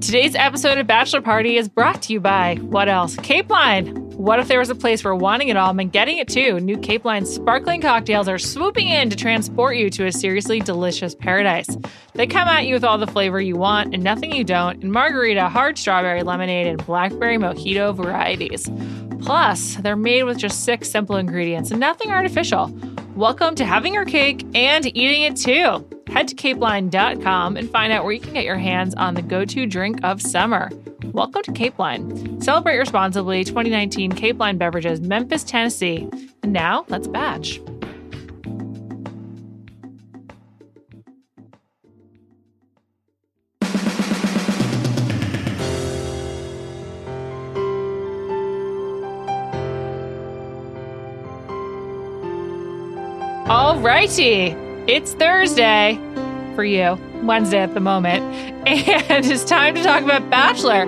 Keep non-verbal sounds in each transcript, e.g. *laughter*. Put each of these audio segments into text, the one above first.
Today's episode of Bachelor Party is brought to you by what else? Cape Line. What if there was a place for wanting it all meant getting it too? New Cape Line sparkling cocktails are swooping in to transport you to a seriously delicious paradise. They come at you with all the flavor you want and nothing you don't in margarita, hard strawberry lemonade, and blackberry mojito varieties. Plus, they're made with just six simple ingredients and nothing artificial. Welcome to having your cake and eating it too. Head to capeline.com and find out where you can get your hands on the go to drink of summer. Welcome to Cape Line. Celebrate responsibly 2019 Cape Line Beverages, Memphis, Tennessee. And now, let's batch. All righty. It's Thursday for you, Wednesday at the moment, *laughs* and it's time to talk about Bachelor.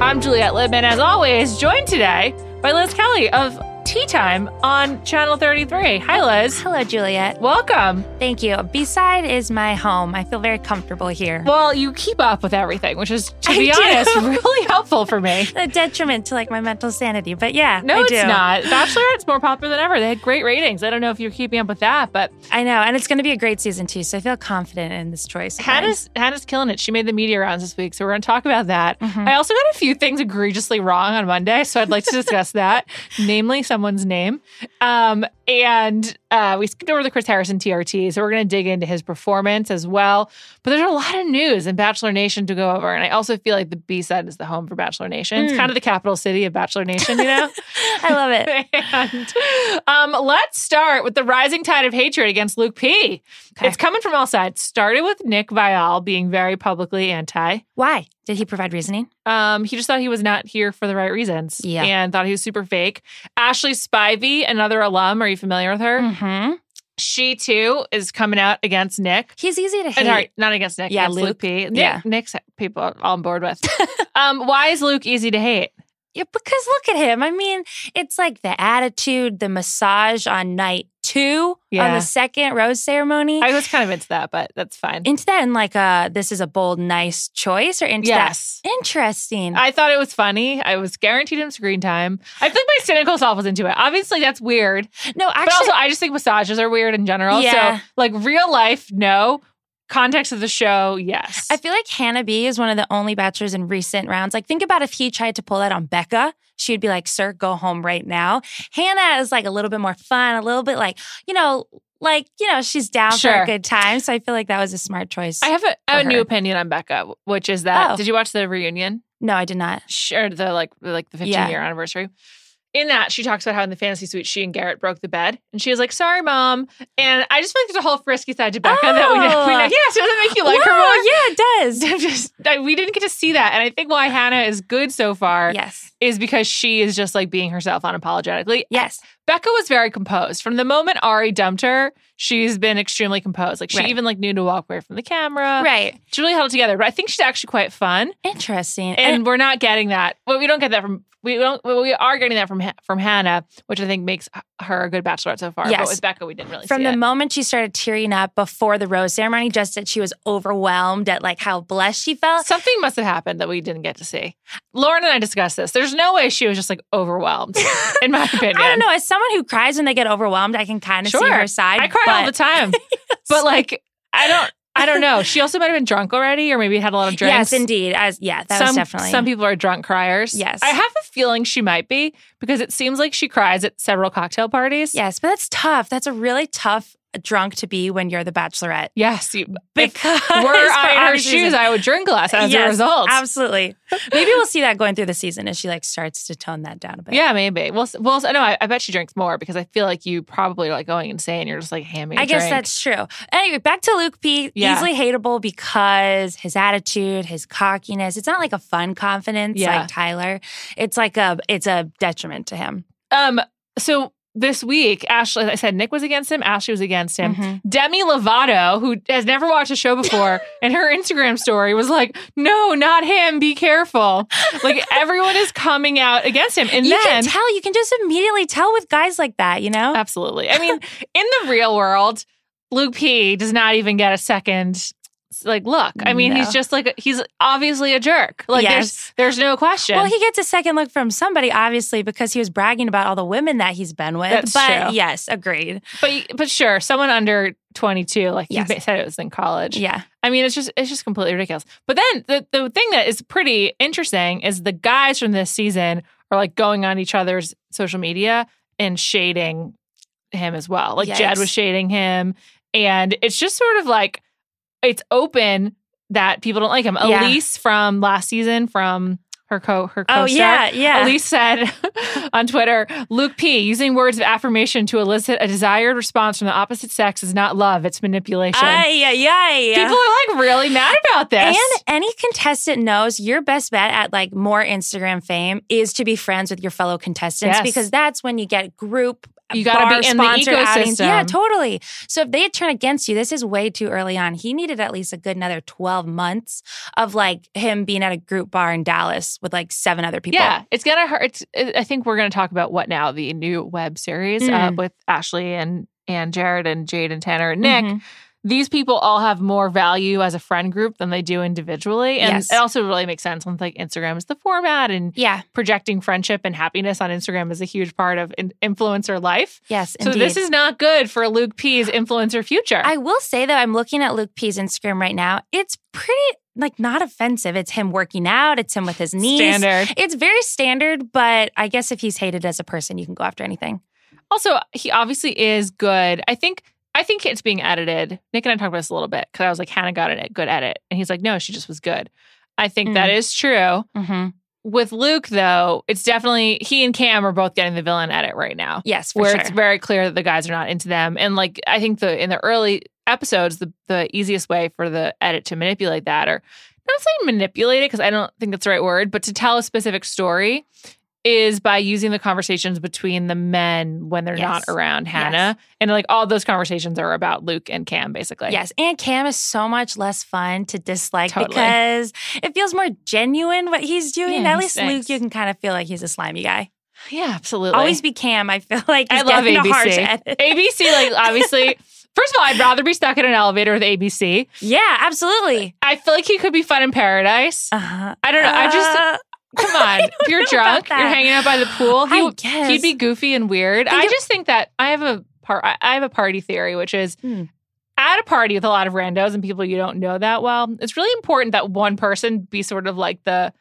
I'm Juliet Litman, as always, joined today by Liz Kelly of Tea Time on Channel 33. Hi, Liz. Hello, Juliet. Welcome. Thank you. B-side is my home. I feel very comfortable here. Well, you keep up with everything, which is, to I be do. honest, *laughs* really helpful for me. A detriment to like my mental sanity, but yeah, No, I it's do. not. *laughs* Bachelorette's more popular than ever. They had great ratings. I don't know if you're keeping up with that, but I know, and it's going to be a great season too. So I feel confident in this choice. Hannah's Hannah's killing it. She made the media rounds this week, so we're going to talk about that. Mhm. I also got a few things egregiously wrong on Monday, so I'd like to discuss *laughs* that, namely someone's name. Um, and uh, we skipped over the Chris Harrison TRT, so we're going to dig into his performance as well. But there's a lot of news in Bachelor Nation to go over, and I also feel like the B side is the home for Bachelor Nation. It's Mm. kind of the capital city of Bachelor Nation, you know. *laughs* I love it. *laughs* and um, let's start with the rising tide of hatred against Luke P. Okay. It's coming from all sides. Started with Nick Viall being very publicly anti. Why did he provide reasoning? Um, he just thought he was not here for the right reasons. Yeah. And thought he was super fake. Ashley Spivey, another alum, are you familiar with her? Mm-hmm. She too is coming out against Nick. He's easy to Uh, hate. Sorry, not against Nick. Yeah, against Luke, Luke. P. Nick, Yeah. Nick's people are on board with. *laughs* um, why is Luke easy to hate? Yeah, because look at him. I mean, it's like the attitude, the massage on night two on the second rose ceremony. I was kind of into that, but that's fine. into that and like uh this is a bold, nice choice, or into yes. that interesting. I thought it was funny. I was guaranteed him screen time. I think my cynical self was into it. Obviously, that's weird. no, actually, but also, I just think massages are weird in general. Yeah. So, like real life, no. Context of the show, yes. I feel like Hannah B is one of the only bachelors in recent rounds. Like, think about if he tried to pull that on Becca, she would be like, "Sir, go home right now." Hannah is like a little bit more fun, a little bit like you know, like you know, she's down for a good time. So I feel like that was a smart choice. I have a, I have a new opinion on Becca, which is that Oh. did you watch the reunion? no, I did not. Sure, the like like the 15 Yeah. year anniversary. In that, she talks about how in the fantasy suite she and Garrett broke the bed, and she was like, "Sorry, mom." And I just feel like there's a whole frisky side to Becca that we know. We. Oh. Yeah, so does that make you like her more? Yeah, it does. *laughs* I'm just I, we didn't get to see that, and I think why Hannah is good so far yes, is because she is just like being herself unapologetically. yes. Becca was very composed from the moment Ari dumped her. She's been extremely composed. Like she Right. even like knew to walk away from the camera. Right. She really held it together. But I think she's actually quite fun, Interesting. and we're not getting that. Well, we don't get that from we don't. Well, we are getting that from from Hannah, which I think makes her a good bachelorette so far. But Yes. with Becca, we didn't really From the it. moment she started tearing up before the rose ceremony, just that she was overwhelmed at like how blessed she felt. Something must have happened that we didn't get to see. Lauren and I discussed this. There's no way she was just like overwhelmed, *laughs* in my opinion. I don't know. As someone who cries when they get overwhelmed, I can kind of see her side. I cry all the time, *laughs* but like I don't. I don't know. She also might have been drunk already, or maybe had a lot of drinks. Yes, indeed. As yeah, that some, was definitely some people are drunk criers. Yes. I have a feeling she might be because it seems like she cries at several cocktail parties. Yes, but that's tough. That's a really tough drunk to be when you're the bachelorette. Yes. You, Because were I in her shoes, reasons. I would drink less as a result. Absolutely. Maybe we'll see that going through the season as she like starts to tone that down a bit. Yeah, maybe. Well, well, no, I, I bet she drinks more because I feel like you probably are like going insane. You're just like hamming. I guess drink. that's true. Anyway, back to Luke P. Yeah. Easily hateable because his attitude, his cockiness. It's not like a fun confidence Yeah. like Tyler. It's like a it's a detriment to him. um. So this week, Ashley, I said Nick was against him. Ashley was against him. Mhm. Demi Lovato, who has never watched a show before, *laughs* and her Instagram story was like, "No, not him. Be careful." Like *laughs* everyone is coming out against him, and you then can tell. You can just immediately tell with guys like that. You know. absolutely. I mean, in the real world, Luke P does not even get a second like look. I mean, he's just like he's obviously a jerk. Like Yes. there's there's no question. Well, he gets a second look from somebody, obviously, because he was bragging about all the women that he's been with. That's but true. yes, agreed. but but sure, someone under 22, like Yes. you said, it was in college. Yeah. I mean, it's just it's just completely ridiculous. But then the the thing that is pretty interesting is the guys from this season are like going on each other's social media and shading him as well. Like Jed was shading him, and it's just sort of like it's open that people don't like him. Yeah. Elise from last season from her co her Oh, co-star. yeah. Yeah. Elise said *laughs* on Twitter, Luke P, using words of affirmation to elicit a desired response from the opposite sex is not love, it's manipulation. Ay, ay. People are like really mad about this. And any contestant knows your best bet at like more Instagram fame is to be friends with your fellow contestants Yes. because that's when you get group. You gotta be in the outings. ecosystem. Yeah, totally. So if they turn against you, this is way too early on. He needed at least a good another 12 months of like him being at a group bar in Dallas with like seven other people. yeah, it's gonna hurt. It's, I think we're gonna talk about what now the new web series uh, Mm. with Ashley and and Jared and Jade and Tanner and Nick. Mhm. These people all have more value as a friend group than they do individually, and Yes. it also really makes sense when like Instagram is the format and Yeah. projecting friendship and happiness on Instagram is a huge part of in- influencer life. Yes. So indeed. this is not good for Luke P's influencer future. I will say though, I'm looking at Luke P's Instagram right now. It's pretty like not offensive. It's him working out. It's him with his niece. Standard. It's very standard, but I guess if he's hated as a person, you can go after anything. Also, he obviously is good. I think I think it's being edited. Nick and I talked about this a little bit because I was like, Hannah got a good edit, and he's like, no, she just was good. I think Mm. that is true. Mm-hmm. With Luke, though, it's definitely he and Cam are both getting the villain edit right now, Yes, for where sure. it's very clear that the guys are not into them. And like, I think the in the early episodes, the the easiest way for the edit to manipulate that, or not saying manipulate it because I don't think that's the right word, but to tell a specific story is by using the conversations between the men when they're not around Hannah. And like all those conversations are about Luke and Cam, basically. Yes, and Cam is so much less fun to dislike Totally. because it feels more genuine what he's doing. Yeah, At least thanks. Luke, you can kind of feel like he's a slimy guy. Yeah, absolutely. Always be Cam. I feel like I love getting a harsh ABC. ABC, like obviously, first of all, I'd rather be stuck in an elevator with ABC. yeah, absolutely. I feel like he could be fun in paradise. Uh-huh. I don't know. I just Uh, come *laughs* on. If you're drunk, you're hanging out by the pool. He, I guess. he'd be goofy and weird. Think I just think that I have a part. I have a party theory, which is Hmm. at a party with a lot of randos and people you don't know that well. It's really important that one person be sort of like the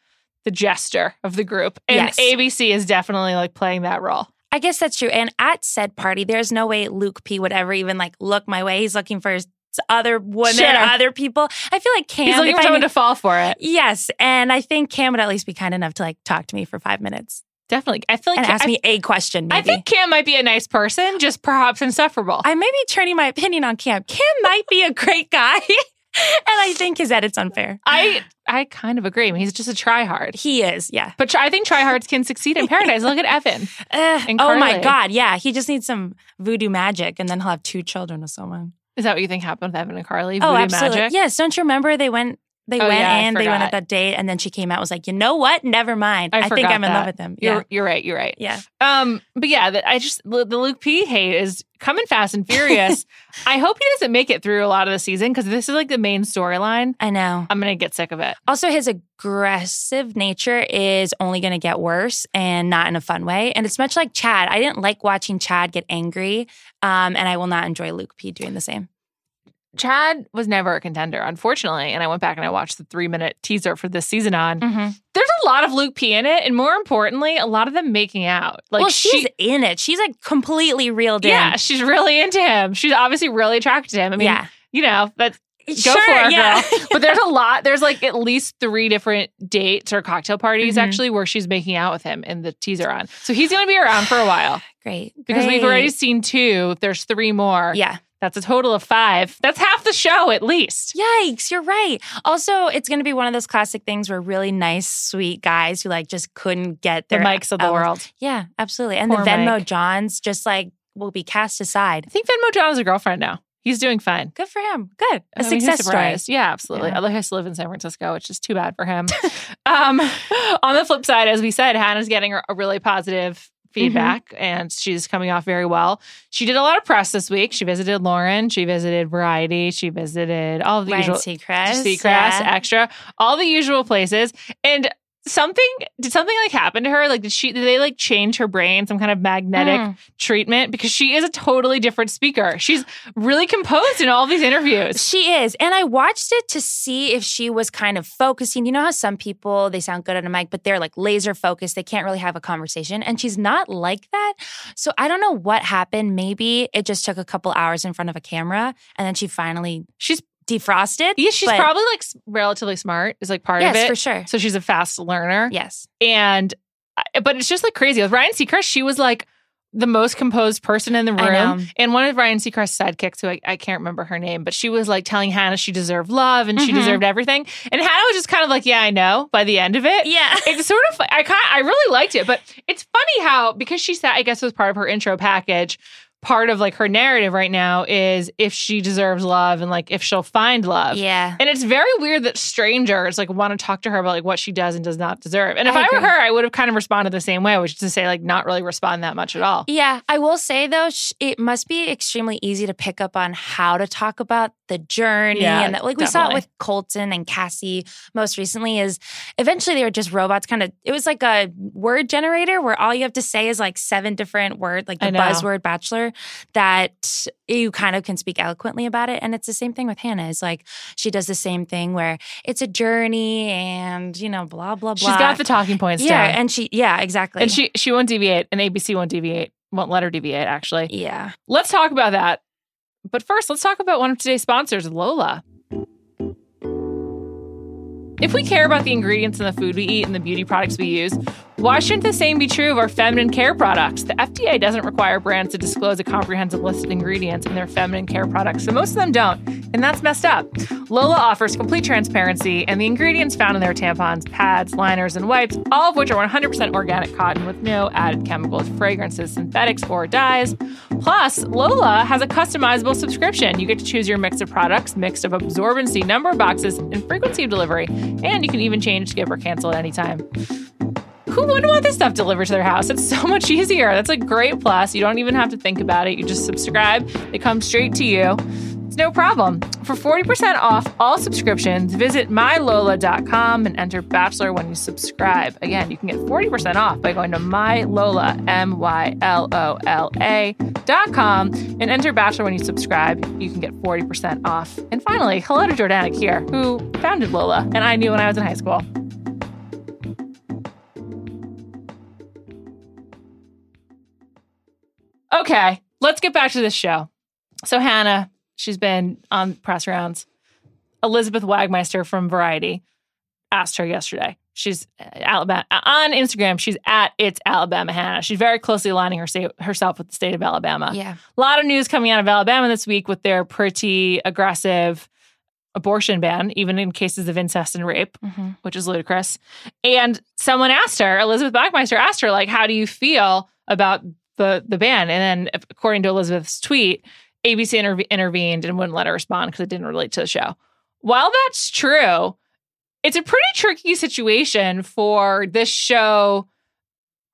the jester of the group, and Yes. ABC is definitely like playing that role. I guess that's true. And at said party, there's no way Luke P would ever even like look my way. He's looking for s- other women, Sure. other people. I feel like Cam. He's looking for someone to fall for it. Yes, and I think Cam would at least be kind enough to like talk to me for five minutes Definitely, I feel like and Cam- ask I- me a question. Maybe. I think Cam might be a nice person, just perhaps insufferable. I may be turning my opinion on Cam. Cam might be a great guy, *laughs* and I think his edit's unfair. I I kind of agree. I mean, he's just a tryhard. He is, yeah. But I think tryhards can succeed in paradise. Look at Evan. *laughs* And oh my God, yeah. He just needs some voodoo magic, and then he'll have two children with someone. Is that what you think happened with Evan and Carly? oh, Voodoo absolutely. magic? Yes. Don't you remember they went? They Oh, went yeah, in. They went at that date, and then she came out and was like, "You know what? Never mind. I I, think I'm in love that. with him." You're Yeah, you're right. You're right. yeah. Um, but yeah, that I just the Luke P hate is coming fast and furious. *laughs* I hope he doesn't make it through a lot of the season because this is like the main storyline. I know. I'm gonna get sick of it. Also, his aggressive nature is only going to get worse and not in a fun way. And it's much like Chad. I didn't like watching Chad get angry, um, and I will not enjoy Luke P doing the same. Chad was never a contender, unfortunately. And I went back and I watched the three minute teaser for this season on. Mm-hmm. There's a lot of Luke P in it, and more importantly, a lot of them making out. Like well, she's she, in it. She's like completely reeled in. yeah, she's really into him. She's obviously really attracted to him. I mean, yeah. you know, that's go Sure, for it, yeah. girl. *laughs* But there's a lot. There's like at least three different dates or cocktail parties Mhm. actually where she's making out with him in the teaser on. So he's going to be around for a while *laughs* great because we've already seen two. There's three more, Yeah. That's a total of five. That's half the show at least. Yikes, you're right. Also, it's going to be one of those classic things where really nice, sweet guys who like just couldn't get The their mics of the world. Yeah, absolutely. And Poor the Venmo Mike. Johns just like will be cast aside. I think Venmo John has a girlfriend now. He's doing fine. Good for him. Good. A I mean, success story. Yeah, absolutely. Yeah. Although he has to live in San Francisco, which is too bad for him. *laughs* um, *laughs* on the flip side, as we said, Hannah's getting a really positive Mm-hmm. feedback, and she's coming off very well. She did a lot of press this week. She visited Lauren. She visited Variety. She visited all the Ryan usual Seacrest. Seacrest, yeah. Extra, all the usual places. And something did something like happen to her? Like did she did they like change her brain, some kind of magnetic Mm. treatment? Because she is a totally different speaker. She's really composed in all these interviews. She is. And I watched it to see if she was kind of focusing. You know how some people, they sound good on a mic, but they're like laser focused. They can't really have a conversation. And she's not like that. So I don't know what happened. Maybe it just took a couple hours in front of a camera and then she finally She's defrosted. yeah, she's But- probably like relatively smart, is like part yes, of it. for sure. So she's a fast learner. Yes. And but it's just like crazy. With Ryan Seacrest, she was like the most composed person in the room. And one of Ryan Seacrest's sidekicks, who I, I can't remember her name, but she was like telling Hannah she deserved love and she Mhm. deserved everything. And Hannah was just kind of like, "Yeah, I know." By the end of it, Yeah. *laughs* it's sort of I kind I really liked it, but it's funny how because she said I guess it was part of her intro package. Part of like her narrative right now is if she deserves love and like if she'll find love. Yeah. And it's very weird that strangers like want to talk to her about like what she does and does not deserve. And if I I, were her, I would have kind of responded the same way, which is to say like not really respond that much at all. Yeah, I will say though, sh- it must be extremely easy to pick up on how to talk about the journey, Yeah, and that, like we saw it with Colton and Cassie most recently. Is eventually they were just robots. Kind of, it was like a word generator where all you have to say is like seven different words, like the buzzword bachelor, that you kind of can speak eloquently about it. And it's the same thing with Hannah. Is like she does the same thing where it's a journey, and you know, blah blah blah. She's got the talking points yeah, down. and she yeah exactly, And she she won't deviate, and ABC won't deviate, won't let her deviate, actually. yeah. Let's talk about that. But first, let's talk about one of today's sponsors, Lola. If we care about the ingredients in the food we eat and the beauty products we use, why shouldn't the same be true of our feminine care products? The FDA doesn't require brands to disclose a comprehensive list of ingredients in their feminine care products, so most of them don't, and that's messed up. Lola offers complete transparency, and the ingredients found in their tampons, pads, liners, and wipes, all of which are 100% organic cotton with no added chemicals, fragrances, synthetics, or dyes. Plus, Lola has a customizable subscription. You get to choose your mix of products, mix of absorbency, number of boxes, and frequency of delivery. And you can even change, skip, or cancel at any time. Who wouldn't want this stuff delivered to their house? It's so much easier. That's a great plus. You don't even have to think about it. You just subscribe, they come straight to you. It's no problem. For 40% off all subscriptions, visit mylola.com and enter Bachelor when you subscribe. Again, you can get 40% off by going to mylola, M Y L O L A dot com and enter Bachelor when you subscribe. You can get 40% off. And finally, hello to Jordana Kier, who founded Lola, and I knew when I was in high school. Okay, let's get back to this show. So Hannah, she's been on press rounds. Elizabeth Wagmeister from Variety asked her yesterday. She's uh, Alabama on Instagram. She's at it's Alabama Hannah. She's very closely aligning her state, herself with the state of Alabama. Yeah. A lot of news coming out of Alabama this week with their pretty aggressive abortion ban, even in cases of incest and rape hmm which is ludicrous. And someone asked her, Elizabeth Wagmeister asked her, like, how do you feel about the the ban? And then, according to Elizabeth's tweet, ABC interve- intervened and wouldn't let her respond because it didn't relate to the show. While that's true, it's a pretty tricky situation for this show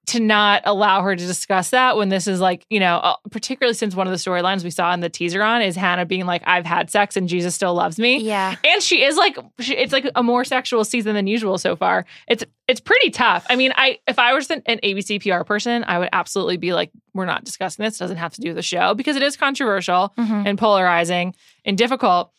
to not allow her to discuss that when this is like, you know, uh, particularly since one of the storylines we saw in the teaser on is Hannah being like, I've had sex and Jesus still loves me. Yeah. And she is like, she, it's like a more sexual season than usual so far. It's it's pretty tough. I mean, I if I was an, an ABC PR person, I would absolutely be like, we're not discussing this. It doesn't have to do with the show because it is controversial Mhm. and polarizing and difficult.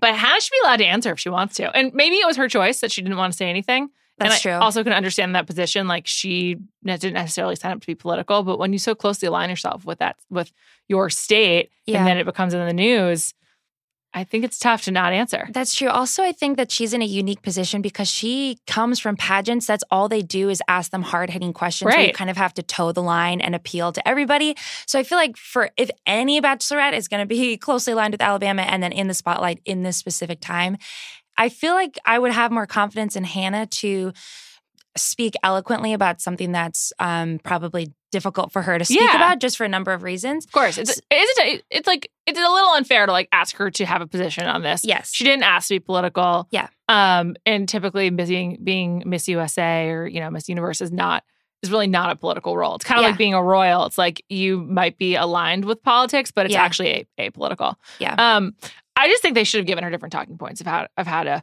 But Hannah should be allowed to answer if she wants to. And maybe it was her choice that she didn't want to say anything. That's and true. I also can understand that position. Like she didn't necessarily sign up to be political, but when you so closely align yourself with that, with your state, Yeah. and then it becomes in the news, I think it's tough to not answer. That's true. Also, I think that she's in a unique position because she comes from pageants. That's all they do is ask them hard hitting questions where you kind of have to toe the line and appeal to everybody. So I feel like for if any bachelorette is going to be *laughs* closely aligned with Alabama and then in the spotlight in this specific time, I feel like I would have more confidence in Hannah to speak eloquently about something that's um, probably difficult for her to speak Yeah. about just for a number of reasons. Of course, it's it's a, it's like it's a little unfair to like ask her to have a position on this. Yes. She didn't ask to be political. Yeah. Um, and typically being being Miss USA or you know Miss Universe is not is really not a political role. It's kind of Yeah. like being a royal. It's like you might be aligned with politics, but it's Yeah. actually a- apolitical. Yeah. Um, I just think they should have given her different talking points of how of how to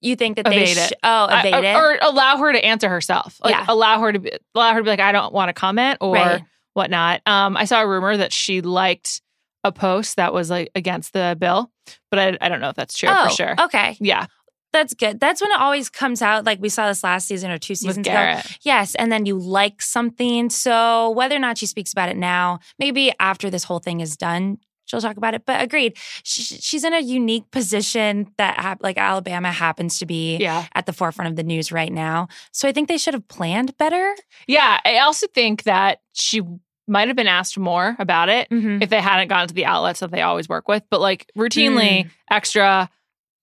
You think that they Evade it. sh- oh evade it or allow her to answer herself. Like Yeah. allow her to be, allow her to be like, I don't want to comment or Right. whatnot. Um, I saw a rumor that she liked a post that was like against the bill, but I, I don't know if that's true oh for sure. okay Yeah, that's good that's when it always comes out like we saw this last season or two seasons ago Yes, and then you like something. So whether or not she speaks about it now, maybe after this whole thing is done, she'll talk about it. But agreed, Sh she's in a unique position that like Alabama happens to be Yeah, at the forefront of the news right now. So I think they should have planned better. yeah. I also think that she might have been asked more about it Mm-hmm. if they hadn't gone to the outlets that they always work with. But like routinely, Mm. extra,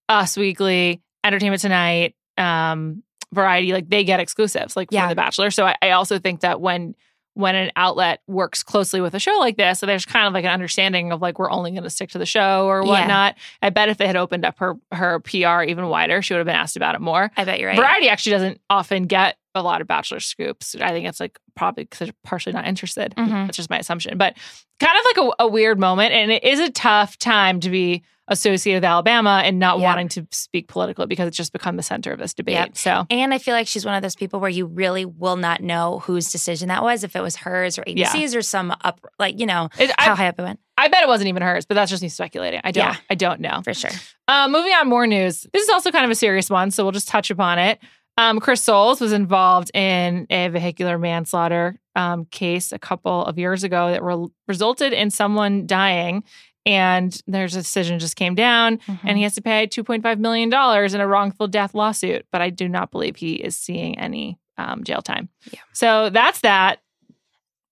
Us Weekly, Entertainment Tonight, um, Variety, like they get exclusives, like Yeah. from The Bachelor. So I, I also think that when when an outlet works closely with a show like this, so there's kind of like an understanding of like we're only going to stick to the show or Yeah. whatnot. I bet if they had opened up her her PR even wider, she would have been asked about it more. I bet you're right. Variety actually doesn't often get a lot of Bachelor scoops. I think it's like probably because they're partially not interested. Mhm. That's just my assumption. But kind of like a, a weird moment. And it is a tough time to be associated with Alabama and not Yeah. wanting to speak politically because it's just become the center of this debate. Yep. So And I feel like she's one of those people where you really will not know whose decision that was, if it was hers or Yeah. Or some up, like, you know, it, how I, high up it went, I bet it wasn't even hers, but that's just me speculating. I don't. Yeah. I don't know. for sure. Uh, moving on, more news. This is also kind of a serious one, so we'll just touch upon it. Um, Chris Soules was involved in a vehicular manslaughter um, case a couple of years ago that re- resulted in someone dying. And there's a decision just came down, and he has to pay $2.5 million in a wrongful death lawsuit. But I do not believe he is seeing any um, jail time. Yeah. So that's that.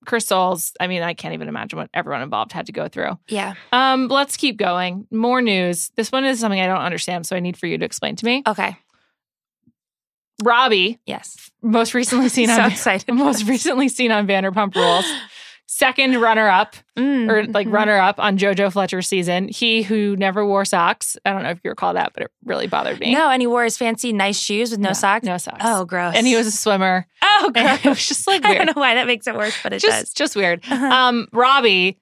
Chris Soules, I mean, I can't even imagine what everyone involved had to go through. yeah. Um, let's keep going. More news. This one is something I don't understand, so I need for you to explain to me. Okay. Robbie, Yes. most recently seen *laughs* so on excited. *laughs* most recently seen on Vanderpump Rules, *laughs* second runner up Mm, or like mhm. runner up on JoJo Fletcher's season. He who never wore socks. I don't know if you recall that, but it really bothered me. No, and he wore his fancy nice shoes with no, socks. No socks. Oh, gross. and he was a swimmer. oh, *laughs* gross. it was just like *laughs* I don't know why that makes it worse, but it just does. just weird. Uh-huh. Um, Robbie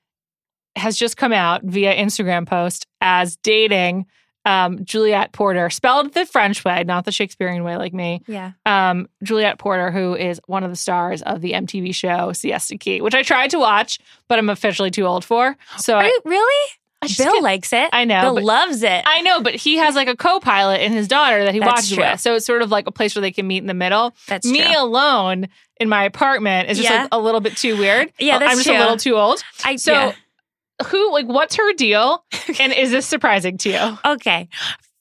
has just come out via Instagram post as dating um, Juliette Porter, spelled the French way, not the Shakespearean way like me. yeah. Um, Juliette Porter, who is one of the stars of the MTV show Siesta Key, which I tried to watch, but I'm officially too old for. So Are I, you really? I Bill likes it. I know, Bill but- loves it. I know, but he has like a co-pilot in his daughter that he That's watches true. with. So it's sort of like a place where they can meet in the middle. That's Me true. alone in my apartment is just Yeah. like a little bit too weird. Yeah, that's I'm just true. a little too old. I, So, yeah. Who, like, what's her deal? *laughs* And is this surprising to you? Okay.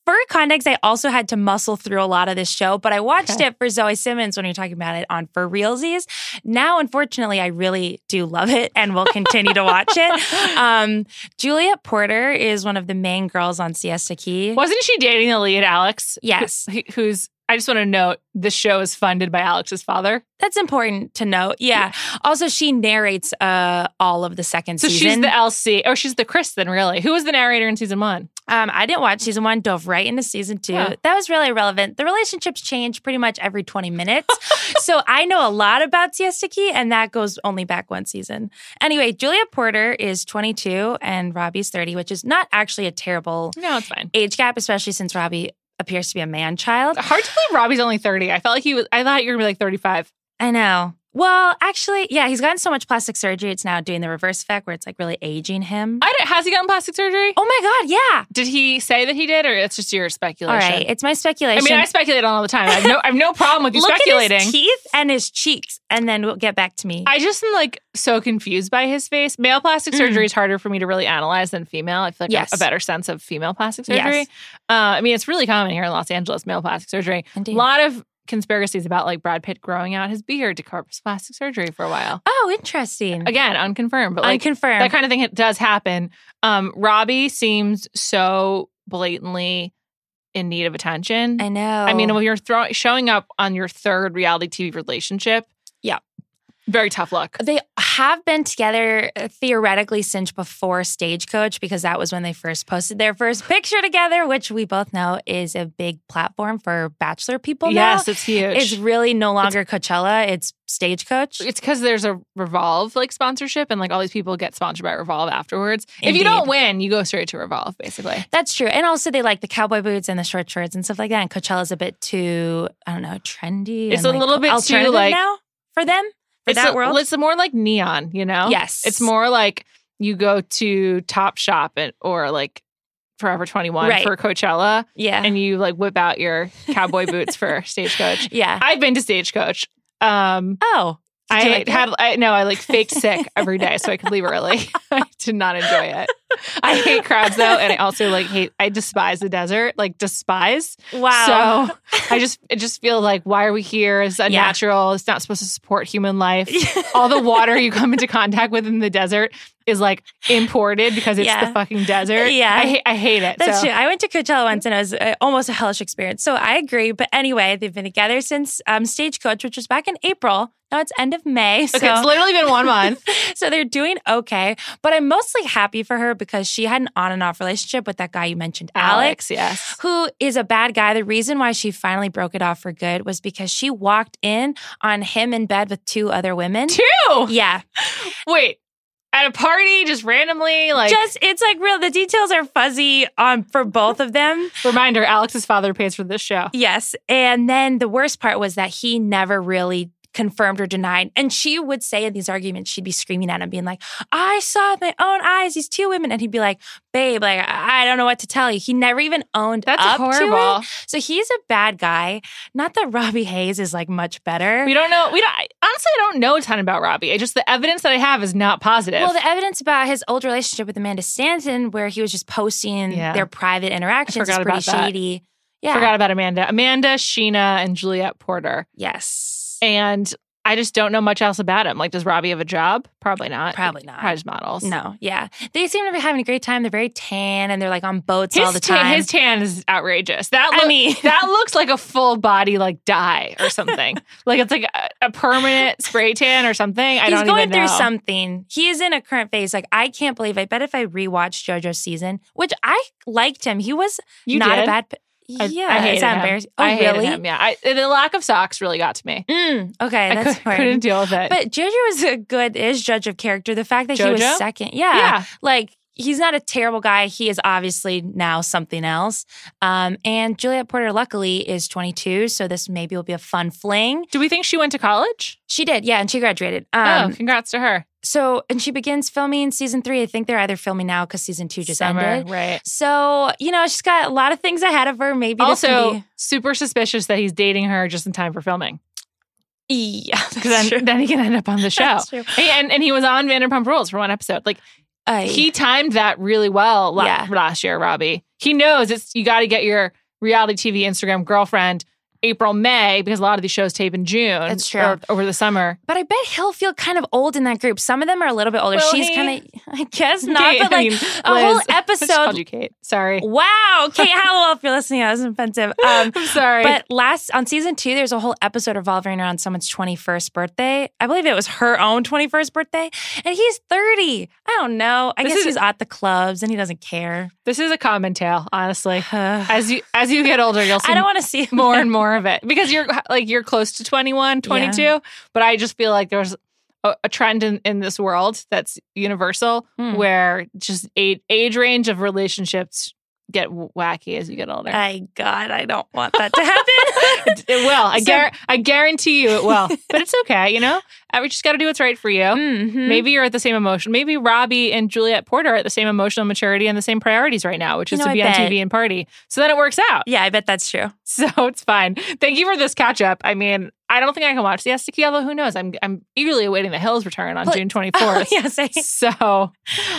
For context, I also had to muscle through a lot of this show, but I watched Okay. it for Zoe Simmons when were talking about it on For Realsies. Now, unfortunately, I really do love it and will continue to watch it. *laughs* Um, Juliette Porter is one of the main girls on Siesta Key. Wasn't she dating the lead, Alex? Yes. Who- who's, I just want to note this show is funded by Alex's father. That's important to note. Yeah. Also, she narrates uh, all of the second So season. she's the LC, or she's the Kristen, really. Who was the narrator in season one? Um, I didn't watch season one, dove right into season two. Wow. That was really irrelevant. The relationships change pretty much every 20 minutes. *laughs* so I know a lot about Siesta Key, and that goes only back one season. Anyway, Juliette Porter is 22 and Robbie's 30, which is not actually a terrible No, it's fine. age gap, especially since Robbie appears to be a man child. Hard to believe Robbie's only 30. I felt like he was, I thought you were to be like 35. I know. Well, actually, yeah, he's gotten so much plastic surgery. It's now doing the reverse effect where it's like really aging him. I don't, has he gotten plastic surgery? oh my God, yeah. Did he say that he did, or it's just your speculation? right. It's my speculation. I mean, I speculate all the time. I have no, I have no problem with you *laughs* Look speculating. at his teeth and his cheeks, and then we'll get back to me. I just am like so confused by his face. Male plastic Mm. surgery is harder for me to really analyze than female. I feel like I have a better sense of female plastic surgery. Yes. Uh, I mean, it's really common here in Los Angeles, male plastic surgery. Indeed. A lot of conspiracies about like Brad Pitt growing out his beard to cover his plastic surgery for a while. oh, interesting. Again, unconfirmed, but like Unconfirmed. that kind of thing does happen. Um, Robbie seems so blatantly in need of attention. I know. I mean, when you're throwing showing up on your third reality TV relationship. Very tough luck. They have been together uh, theoretically since before Stagecoach because that was when they first posted their first *laughs* picture together, which we both know is a big platform for bachelor people now. Yes, it's huge. It's really no longer Coachella, it's Stagecoach. it's because there's a Revolve like sponsorship, and like all these people get sponsored by Revolve afterwards. If you don't win, you go straight to Revolve, basically. That's true. And also they like the cowboy boots and the short shorts and stuff like that. And Coachella's a bit too, I don't know, trendy. It's a like, little bit too, like- now for them. For it's that a- world. It's more like neon, you know? Yes. It's more like you go to Top Shop and, or like Forever 21 Right. for Coachella Yeah. and you like whip out your cowboy boots for *laughs* Stagecoach. yeah. I've been to Stagecoach. Um, oh. I like it? had I no, I like faked sick *laughs* every day so I could leave early. *laughs* I did not enjoy it. I hate crowds though, and I also like hate I despise the desert, like despise. Wow. So I just I just feel like why are we here? It's unnatural. It's not supposed to support human life. *laughs* All the water you come into contact with in the desert is like imported because it's Yeah. the fucking desert. Yeah. I hate I hate it. That's so. true. I went to Coachella once and it was uh, almost a hellish experience. So I agree. But anyway, they've been together since um, Stagecoach, which was back in April. Now it's end of May. So, Okay, it's literally been one month. *laughs* so they're doing okay. But I'm mostly happy for her because she had an on and off relationship with that guy you mentioned, Alex. Alex, yes. who is a bad guy. The reason why she finally broke it off for good was because she walked in on him in bed with two other women. Two. Yeah. Wait. At a party, just randomly, like Just it's like real the details are fuzzy on for both of them. Reminder: Alex's father pays for this show. Yes. And then the worst part was that he never really confirmed or denied. And she would say in these arguments, she'd be screaming at him, being like, I saw with my own eyes these two women. And he'd be like, babe, like, I don't know what to tell you. He never even owned That's up to horrible. it. So he's a bad guy. Not that Robbie Hayes is like much better. We don't know. We don't. I- Honestly, I don't know a ton about Robbie. I just the evidence that I have is not positive. Well, the evidence about his old relationship with Amanda Stanton, where he was just posting Yeah. their private interactions, is pretty about that. shady. Yeah. Forgot about Amanda, Amanda, Sheena, and Juliette Porter, Yes. And I just don't know much else about him. Like, does Robbie have a job? Probably not. Probably not. Probably models. No, yeah. They seem to be having a great time. They're very tan and they're like on boats His all the tan, time. his tan is outrageous. That I mean- *laughs* that looks like a full body like dye or something. *laughs* like it's like a, a permanent spray tan or something. I He's going through something. He is in a current phase. Like I can't believe. I bet if I rewatched JoJo's season, which I liked him, he was You not did? a bad. I, yeah, I hated him. embarrassing? Oh, I hated really? him. Yeah, I, the lack of socks really got to me. Mm, okay, I that's could, couldn't deal with it. But JoJo is a good is judge of character. The fact that he was second, yeah, yeah, like he's not a terrible guy. He is obviously now something else. Um, and Juliette Porter, luckily, is 22, so this maybe will be a fun fling. do we think she went to college? She did, yeah, and she graduated. Um, oh, congrats to her. So, and she begins filming season three. I think they're either filming now because season two just Summer, ended. right? So, you know, she's got a lot of things ahead of her. Maybe Also, can super suspicious that he's dating her just in time for filming yeah, *laughs* because then, then he can end up on the *laughs* show. That's true. And and he was on Vanderpump Rules for one episode. Like I- he timed that really well Yeah. last year, Robbie. He knows it's you got to get your reality TV Instagram girlfriend April May because a lot of these shows tape in June. That's true. or over the summer. but I bet he'll feel kind of old in that group. Some of them are a little bit older. Will She's kind of, *laughs* I guess not, Kate, but I like mean, a whole Liz. *laughs* I just episode. called you Kate. Sorry. Wow, Kate *laughs* Halliwell, if you're listening, that was offensive. Um, I'm sorry. But last on season two, there's a whole episode revolving around someone's 21st birthday. I believe it was her own 21st birthday, and he's 30. I don't know. I This guess is- he's at the clubs and he doesn't care. this is a common tale, honestly. *sighs* As you as you get older, you'll see I don't want to see more and more of it because you're like you're close to 21 22 but i just feel like there's a, a trend in, in this world that's universal Hmm. where just age, age range of relationships get wacky as you get older I God, I don't want that to happen. *laughs* it, will I, So- guar- I guarantee you it will but it's okay you know we just got to do what's right for you Mhm. Maybe you're at the same emotion. Maybe Robbie and Juliette Porter are at the same emotional maturity and the same priorities right now, which You is know, to I be on bet. TV and party. So then it works out. Yeah, I bet that's true. *laughs* So it's fine. Thank you for this catch up. I mean, I don't think I can watch Siesta Key, although who knows? I'm I'm eagerly awaiting the Hills return on But- June *laughs* 24th. *laughs* yeah, say. So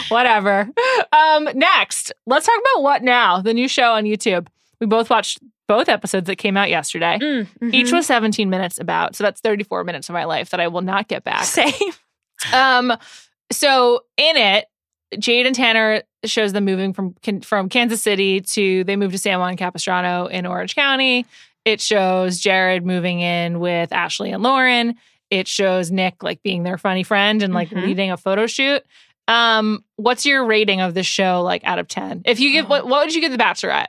whatever. Um, next, let's talk about What Now, the new show on YouTube. We both watched both episodes that came out yesterday. Mm, Each mhm. was 17 minutes about, so that's 34 minutes of my life that I will not get back. same. *laughs* Um, so in it, Jade and Tanner shows them moving from from Kansas City to they moved to San Juan Capistrano in Orange County. It shows Jared moving in with Ashley and Lauren. it shows Nick like being their funny friend and like Mhm. leading a photo shoot. Um, what's your rating of the show like out of 10? If you give what what would you give The Bachelorette?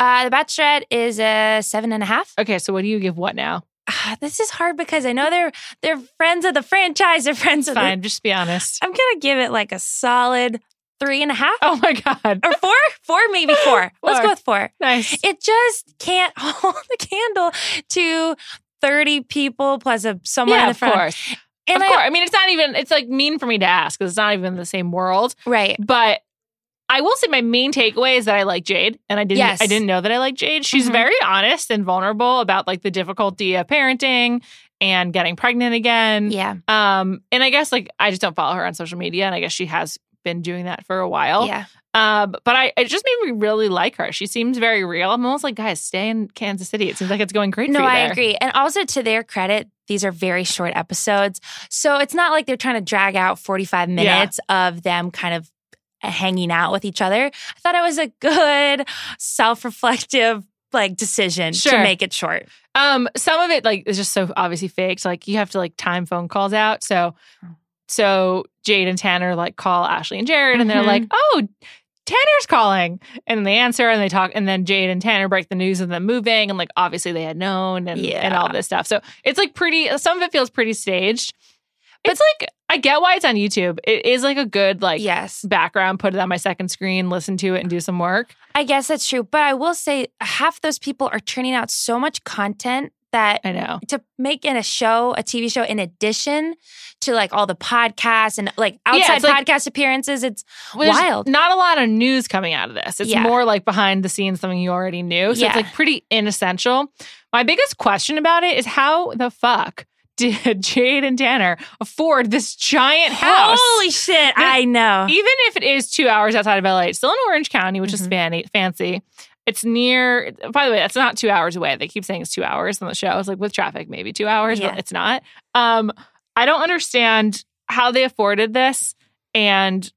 Uh, the Bachelorette is a seven and a half. Okay, so what do you give what now? Ah, this is hard because I know they're they're friends of the franchise. They're friends of the. Fine, just be honest. I'm gonna give it like a solid three and a half Oh my god. or four, four maybe four. *laughs* Let's go with four. Nice. It just can't *laughs* hold the candle to thirty people plus a someone yeah, in the front. of course. And of I, course. I mean, it's not even, it's like mean for me to ask because it's not even the same world. right. But I will say my main takeaway is that I like Jade, and I didn't. Yes. I didn't know that I like Jade. She's Mhm. very honest and vulnerable about like the difficulty of parenting and getting pregnant again. Yeah. Um, and I guess like I just don't follow her on social media, and I guess she has been doing that for a while. Yeah. Um, but I it just made me really like her. She seems very real. I'm almost like, guys, stay in Kansas City. It seems like it's going great No, for you I agree. And also to their credit, these are very short episodes. So it's not like they're trying to drag out 45 minutes of them kind of hanging out with each other. I thought it was a good self-reflective like decision Sure. to make it short. Um, some of it like is just so obviously faked. Like you have to like time phone calls out. So, so Jade and Tanner like call Ashley and Jared, and they're Mhm. like, "Oh, Tanner's calling," and they answer and they talk, and then Jade and Tanner break the news of them moving, and like obviously they had known and and all this stuff. So it's like pretty. Some of it feels pretty staged. It's like I get why it's on YouTube. It is like a good like yes. background. Put it on my second screen, listen to it, and do some work. I guess that's true, but I will say half those people are churning out so much content that I know. to make in a show, a TV show, in addition to like all the podcasts and like Yeah, outside like- podcast appearances, it's Well, Wild. Not a lot of news coming out of this. It's Yeah. more like behind the scenes, something you already knew. So Yeah. it's like pretty inessential. My biggest question about it is how the fuck did *laughs* Jade and Tanner afford this giant house? Holy shit! No, I know. Even if it is two hours outside of LA, it's still in Orange County, which is Mhm. fanny, fancy. It's near, by the way, that's not two hours away. They keep saying it's two hours on the show. It's like with traffic, maybe two hours, Yeah. but it's not. Um, I don't understand how they afforded this and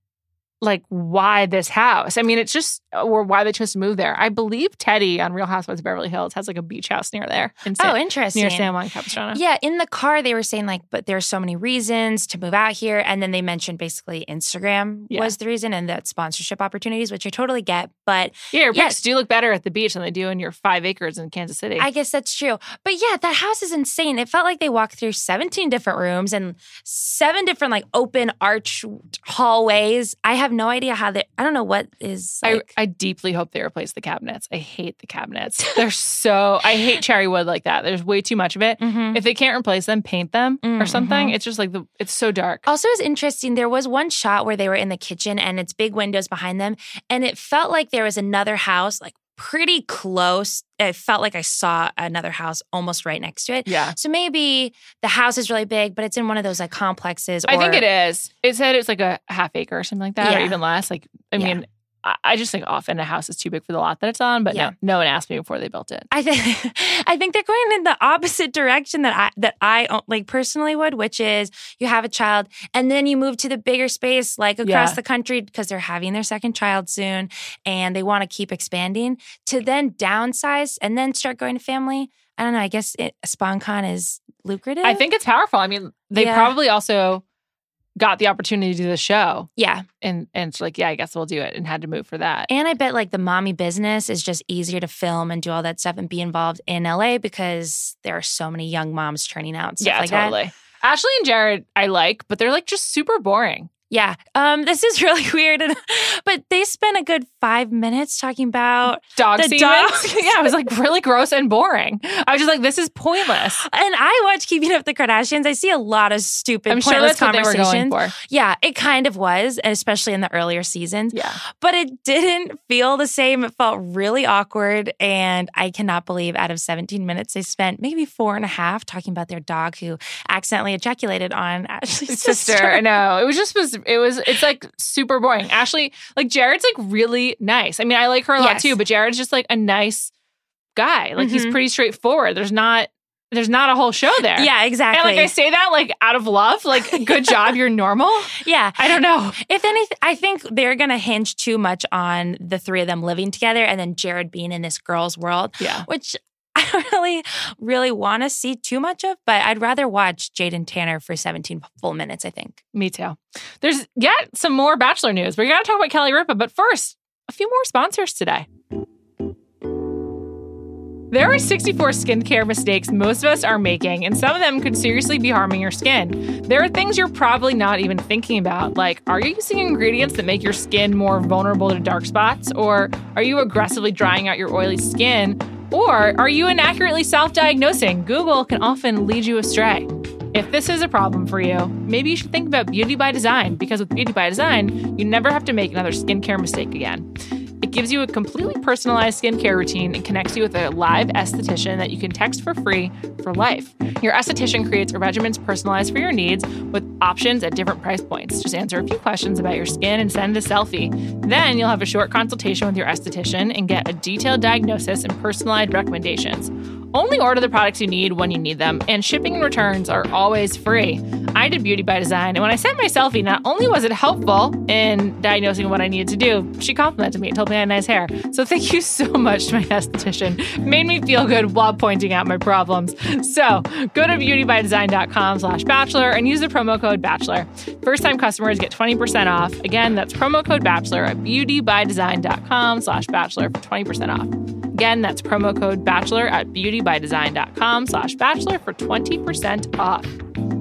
like why this house. I mean, it's just, or why they chose to move there. I believe Teddi on Real Housewives of Beverly Hills has like a beach house near there. In San, Oh, interesting. near San Juan Capistrano. Yeah, in the car they were saying like, but there's so many reasons to move out here, and then they mentioned basically Instagram Yeah. was the reason, and that sponsorship opportunities, which I totally get. But Yeah, your pics do look better at the beach than they do in your five acres in Kansas City. I guess that's true. But yeah, that house is insane. It felt like they walked through 17 different rooms and seven different like open arch hallways. I have no idea how they. I don't know what is. Like, I, I deeply hope they replace the cabinets. I hate the cabinets. They're so I hate *laughs* cherry wood like that. There's way too much of it. Mhm. If they can't replace them, paint them or Mhm. something. It's just like the it's so dark. Also, was interesting. There was one shot where they were in the kitchen and it's big windows behind them. And it felt like there was another house, like pretty close. It felt like I saw another house almost right next to it. Yeah. So maybe the house is really big, but it's in one of those like complexes. I think it is. It said it's like a half acre or something like that, or even less. Like I Yeah. mean, I, just think often a house is too big for the lot that it's on, but Yeah. no, no one asked me before they built it. I think *laughs* I think they're going in the opposite direction that I that I like personally would, which is you have a child and then you move to the bigger space like across Yeah. the country because they're having their second child soon and they want to keep expanding to then downsize and then start going to family. I don't know. I guess it, sponcon is lucrative. I think it's powerful. I mean, they Yeah. probably also got the opportunity to do the show yeah, and and it's like, yeah, I guess we'll do it and had to move for that. and I bet like the mommy business is just easier to film and do all that stuff and be involved in LA because there are so many young moms turning out yeah, like that. totally. Ashley and Jared, I like, but they're like just super boring. Yeah. Um, this is *laughs* really weird. but they spent a good five minutes talking about Dog The *laughs* yeah, it was like really gross and boring. I was just like, this is pointless. and I watch Keeping Up the Kardashians. I see a lot of stupid, I'm sure pointless that's what they were conversations. going for. Yeah, it kind of was, and especially in the earlier seasons. Yeah. But it didn't feel the same. It felt really awkward. And I cannot believe out of 17 minutes, they spent maybe four and a half talking about their dog who accidentally ejaculated on Ashley's Sister, sister. I know. It was just was it was it's like super boring. Ashley, like Jared's like really nice. I mean, I like her a lot Yes. too, but Jared's just like a nice guy. Like he's Mhm. pretty straightforward. There's not there's not a whole show there. Yeah, exactly. And like I say that like out of love, like *laughs* good job, you're normal. yeah. I don't know. If anything, I think they're going to hinge too much on the three of them living together and then Jared being in this girl's world, Yeah. which *laughs* I don't really, really want to see too much of, but I'd rather watch Jade and Tanner for 17 full minutes, I think. Me too. There's yet some more Bachelor news. We got to talk about Kelly Ripa, but first, a few more sponsors today. There are 64 skincare mistakes most of us are making, and some of them could seriously be harming your skin. There are things you're probably not even thinking about, like are you using ingredients that make your skin more vulnerable to dark spots? Or are you aggressively drying out your oily skin? Or are you inaccurately self diagnosing? Google can often lead you astray. If this is a problem for you, maybe you should think about Beauty by Design, because with Beauty by Design, you never have to make another skincare mistake again. It gives you a completely personalized skincare routine and connects you with a live esthetician that you can text for free for life. Your esthetician creates a regimen personalized for your needs with options at different price points. Just answer a few questions about your skin and send a selfie. Then you'll have a short consultation with your esthetician and get a detailed diagnosis and personalized recommendations. Only order the products you need when you need them, and shipping and returns are always free. I did Beauty by Design, and when I sent my selfie, not only was it helpful in diagnosing what I needed to do, she complimented me and told me I had nice hair. So thank you so much to my esthetician. Made me feel good while pointing out my problems. So go to beautybydesign.com slash bachelor and use the promo code bachelor. First time customers get 20% off. Again, that's promo code bachelor at beautybydesign.com slash bachelor for 20% off. Again, that's promo code bachelor at beautybydesign.com slash bachelor for 20% off.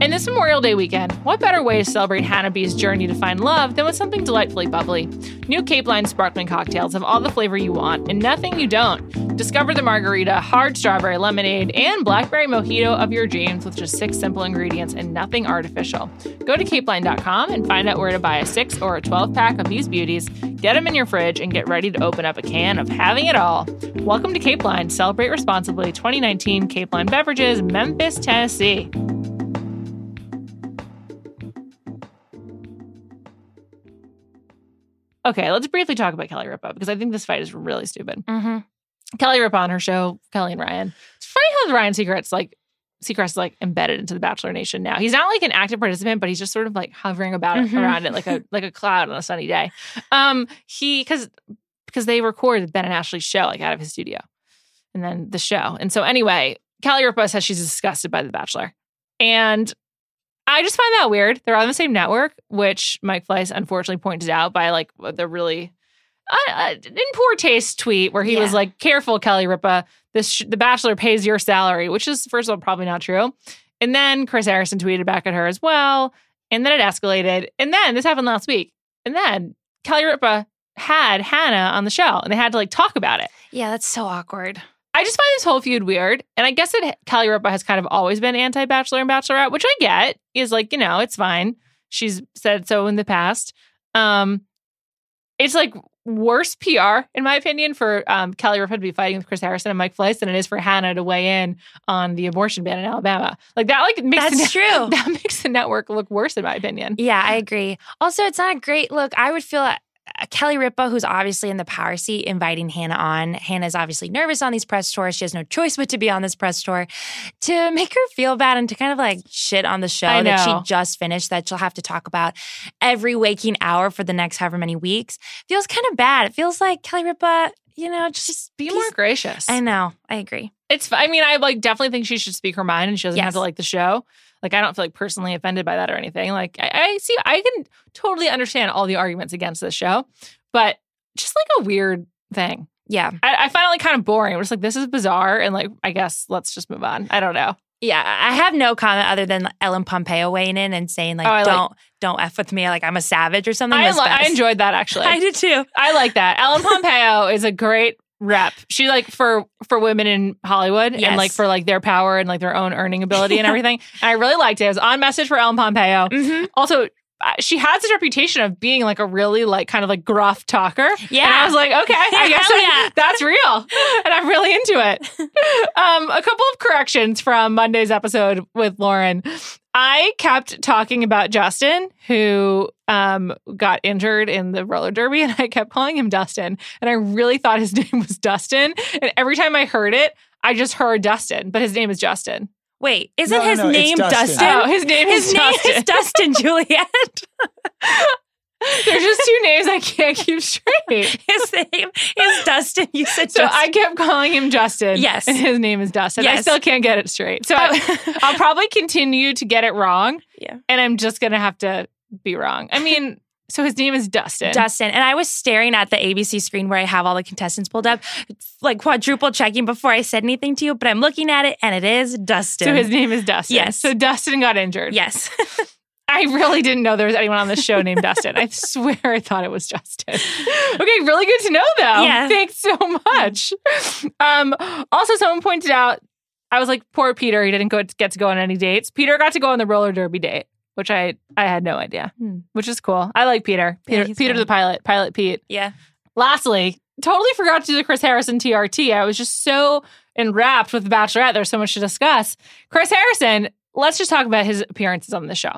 In this Memorial Day weekend, what better way to celebrate Hannah B's journey to find love than with something delightfully bubbly? New Cape Line sparkling cocktails have all the flavor you want and nothing you don't. Discover the margarita, hard strawberry lemonade, and blackberry mojito of your dreams with just six simple ingredients and nothing artificial. Go to capeline.com and find out where to buy a 6 or a 12 pack of these beauties, get them in your fridge, and get ready to open up a can of having it all. Welcome to Cape Line. Celebrate responsibly 2019 Cape Line Beverages, Memphis, Tennessee. Okay, let's briefly talk about Kelly Ripa because I think this fight is really stupid. Mm-hmm. Kelly Ripa on her show, Kelly and Ryan. It's funny how Ryan Seacrest's like Seacrest is like embedded into the Bachelor Nation now. He's not like an active participant, but he's just sort of like hovering about it, Mhm. around it like a *laughs* like a cloud on a sunny day. Um, he because because they record Ben and Ashley's show like out of his studio, and then the show. And so anyway, Kelly Ripa says she's disgusted by the Bachelor, and I just find that weird. They're on the same network, which Mike Fleiss unfortunately pointed out by like the really uh, uh, in poor taste tweet where he was like, "Careful, Kelly Ripa. This sh- the Bachelor pays your salary," which is first of all probably not true. And then Chris Harrison tweeted back at her as well, and then it escalated. And then this happened last week, and then Kelly Ripa had Hannah on the show, and they had to like talk about it. Yeah, that's so awkward. I just find this whole feud weird. And I guess that Kelly Ripa has kind of always been anti Bachelor and Bachelorette, which I get is like, you know, it's fine. She's said so in the past. Um, it's like worse PR, in my opinion, for um, Kelly Ripa to be fighting with Chris Harrison and Mike Fleiss than it is for Hannah to weigh in on the abortion ban in Alabama. Like that, like makes That's true. *laughs* That makes the network look worse, in my opinion. Yeah, I agree. Also, it's not a great look. I would feel Uh, Kelly Ripa, who's obviously in the power seat, inviting Hannah on. Hannah's obviously nervous on these press tours. She has no choice but to be on this press tour to make her feel bad and to kind of like shit on the show that she just finished that she'll have to talk about every waking hour for the next however many weeks. Feels kind of bad. It feels like Kelly Ripa, you know, just Be piece- more gracious. I know. I agree. It's. I mean, I like definitely think she should speak her mind, and she doesn't have to like the show. Like, I don't feel like personally offended by that or anything. Like, I, I see. I can totally understand all the arguments against this show, but just like a weird thing. Yeah. I, I find it like kind of boring. I'm just like, this is bizarre, and like, I guess let's just move on. I don't know. Yeah, I have no comment other than Ellen Pompeo weighing in and saying like, Oh, "Don't, don't f with me," like I'm a savage or something. I, li- I enjoyed that actually. *laughs* I did too. I like that. Ellen Pompeo is a great rep. She like for for women in Hollywood Yes. and like for like their power and like their own earning ability and everything. And I really liked it. It was on message for Ellen Pompeo. hmm Also, she has this reputation of being like a really like kind of like gruff talker. Yeah. And I was like, okay, I *laughs* guess that- yeah. *laughs* that's real. And I'm really into it. *laughs* um, a couple of corrections from Monday's episode with Lauren. I kept talking about Justin, who um, got injured in the roller derby, and I kept calling him Dustin. And I really thought his *laughs* name was Dustin. And every time I heard it, I just heard Dustin, but his name is Justin. Wait, isn't No, his no, name Dustin. Dustin? Oh, his name His is name Dustin. is *laughs* Dustin Juliet. *laughs* There's just two names I can't keep straight. *laughs* His name is Dustin. You said So Justin. I kept calling him Justin. Yes. And his name is Dustin. Yes. I still can't get it straight. So I, *laughs* I'll probably continue to get it wrong. Yeah. And I'm just going to have to be wrong. I mean, *laughs* so his name is Dustin. Dustin. And I was staring at the ABC screen where I have all the contestants pulled up, like quadruple checking before I said anything to you, but I'm looking at it and it is Dustin. So his name is Dustin. Yes. So Dustin got injured. yes. I really didn't know there was anyone on the show named Dustin. I swear I thought it was Justin. Okay, really good to know though. Yeah. Thanks so much. Um, also, someone pointed out, I was like, poor Peter, he didn't go get to go on any dates. Peter got to go on the roller derby date, which I I had no idea, Hmm. which is cool. I like Peter. Peter, he's Peter fun. the pilot, pilot Pete. Yeah. Lastly, totally forgot to do the Chris Harrison TRT. I was just so enwrapped with The Bachelorette. There's so much to discuss. Chris Harrison, let's just talk about his appearances on the show.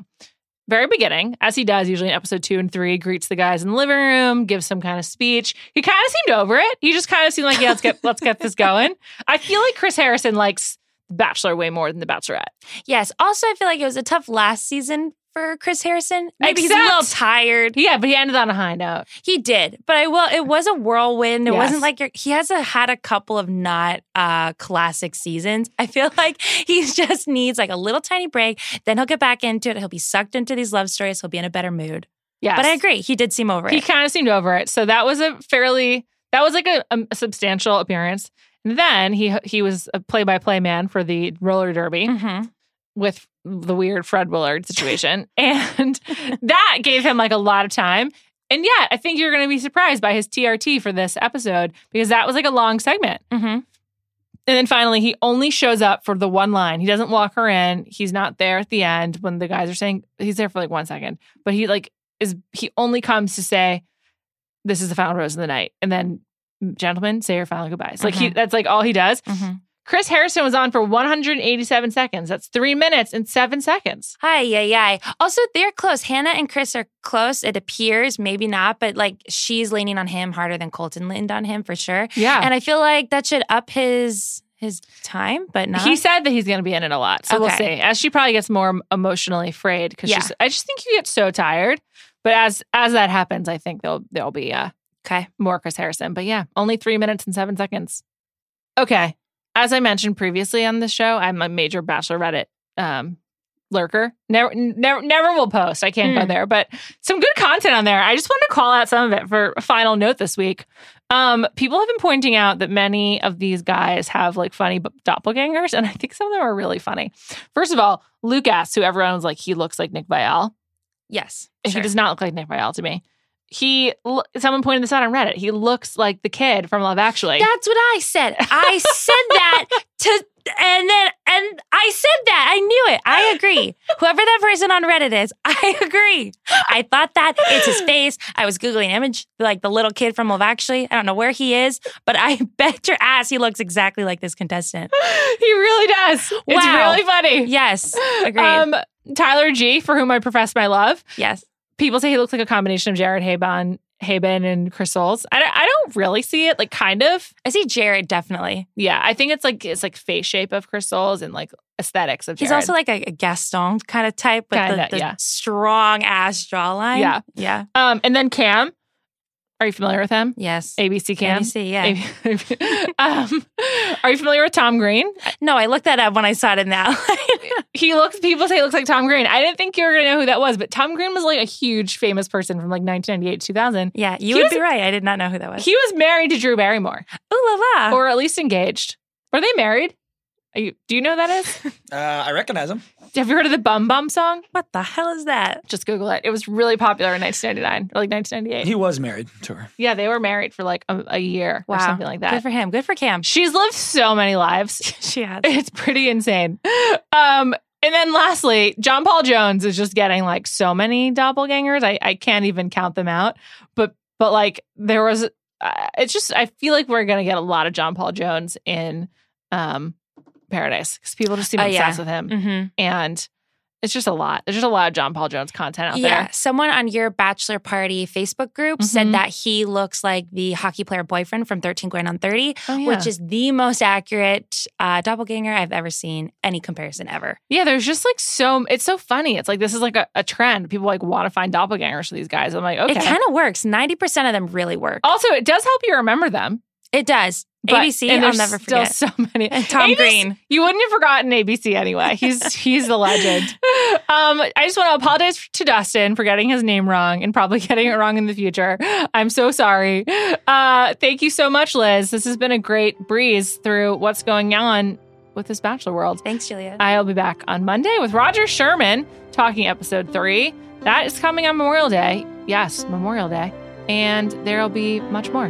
Very beginning, as he does usually in episode two and three, greets the guys in the living room, gives some kind of speech. He kind of seemed over it. He just kind of seemed like, yeah, let's get *laughs* let's get this going. I feel like Chris Harrison likes The Bachelor way more than The Bachelorette. Yes. Also, I feel like it was a tough last season for Chris Harrison. Maybe he's a little tired. Yeah, but he ended on a high note. He did, but I will. It was a whirlwind. It Yes. wasn't like you're, he has a, had a couple of not uh, classic seasons. I feel *laughs* like he just needs like a little tiny break. Then he'll get back into it. He'll be sucked into these love stories. He'll be in a better mood. Yeah, But I agree, he did seem over He it. He kind of seemed over it. So that was a fairly that was like a, a substantial appearance. And then he he was a play by play man for the roller derby Mhm. With the weird Fred Willard situation, *laughs* and that gave him like a lot of time. And yet, I think you're going to be surprised by his TRT for this episode because that was like a long segment. Mhm. And then finally, he only shows up for the one line. He doesn't walk her in. He's not there at the end when the guys are saying he's there for like one second, but he like is he only comes to say, "This is the final rose of the night," and then, "Gentlemen, say your final goodbyes." Like he, Mhm. that's like all he does. Mhm. Chris Harrison was on for 187 seconds. That's three minutes and seven seconds. Hi, yeah, yeah. Also, they're close. Hannah and Chris are close. It appears, maybe not, but like she's leaning on him harder than Colton leaned on him for sure. Yeah. And I feel like that should up his his time, but not. He said that he's going to be in it a lot. So we'll see. As she probably gets more emotionally frayed because Yeah. I just think you get so tired. But as as that happens, I think there'll there'll be uh okay. more Chris Harrison. But yeah, only three minutes and seven seconds. Okay. As I mentioned previously on the show, I'm a major Bachelor Reddit um, lurker. Never, never, never will post. I can't go Hmm. there, but some good content on there. I just wanted to call out some of it for a final note this week. Um, people have been pointing out that many of these guys have like funny doppelgangers, and I think some of them are really funny. First of all, Lucas, who everyone was like, he looks like Nick Viall. Yes. He does not look like Nick Viall to me. He, someone pointed this out on Reddit. He looks like the kid from Love Actually. That's what I said. I said that to and then and I said that. I knew it. I agree. Whoever that person on Reddit is, *laughs* I agree. I thought that it's his face. I was googling image like the little kid from Love Actually. I don't know where he is, but I *laughs* bet your ass he looks exactly like this contestant. he really does. It's really funny. Yes, agreed. Um, Tyler G, for whom I profess my love. yes. People say he looks like a combination of Jared Haibon, Haibon and Chris Soules. I don't, I don't really see it. Like, kind of. I see Jared definitely. Yeah, I think it's like it's like face shape of Chris Soules and like aesthetics of Jared. He's also like a, a Gaston kind of type with Kinda, the, the yeah. strong ass jawline. Yeah. Yeah. um, and then Cam. Are you familiar with him? Yes. ABC Cam. ABC, yeah. *laughs* um, are you familiar with Tom Green? No, I looked that up when I saw it now. *laughs* *laughs* He looks. People say he looks like Tom Green. I didn't think you were gonna know who that was, but Tom Green was like a huge famous person from like 1998, 2000. yeah, you He would was- be right. I did not know who that was. He was married to Drew Barrymore, Ooh la la. or at least engaged. Were they married? Are you, do you know who that is? *laughs* Uh, I recognize him. Have you heard of the Bum Bum song? what the hell is that? Just Google it. It was really popular in 1999 or like 1998. He was married to her. yeah, they were married for like a, a year or something like that. Good for him. Good for Cam. She's lived so many lives. *laughs* She has. *laughs* It's pretty insane. Um, and then lastly, John Paul Jones is just getting like so many doppelgangers. I, I can't even count them out. But but like there was, uh, it's just I feel like we're gonna get a lot of John Paul Jones in um Paradise because people just seem Oh, obsessed yeah. with him. Mm-hmm. And It's just a lot. There's just a lot of John Paul Jones content out Yeah, there. Yeah. Someone on your bachelor party Facebook group Mhm. said that he looks like the hockey player boyfriend from 13 Going on 30, Oh, yeah. which is the most accurate uh, doppelganger I've ever seen. Any comparison ever. Yeah, there's just like so. It's so funny. It's like this is like a, a trend. People like want to find doppelgangers for these guys. I'm like, okay. It kind of works. 90% of them really work. also, it does help you remember them. It does. But, ABC, and I'll there's never still forget. so many. And Tom ABC Green. You wouldn't have forgotten ABC anyway. He's *laughs* he's the legend. Um, I just want to apologize to Dustin for getting his name wrong and probably *laughs* getting it wrong in the future. I'm so sorry. Uh, thank you so much, Liz. This has been a great breeze through what's going on with this Bachelor world. Thanks, Julia. I'll be back on Monday with Roger Sherman talking episode three. That is coming on Memorial Day. Yes, Memorial Day. And there'll be much more.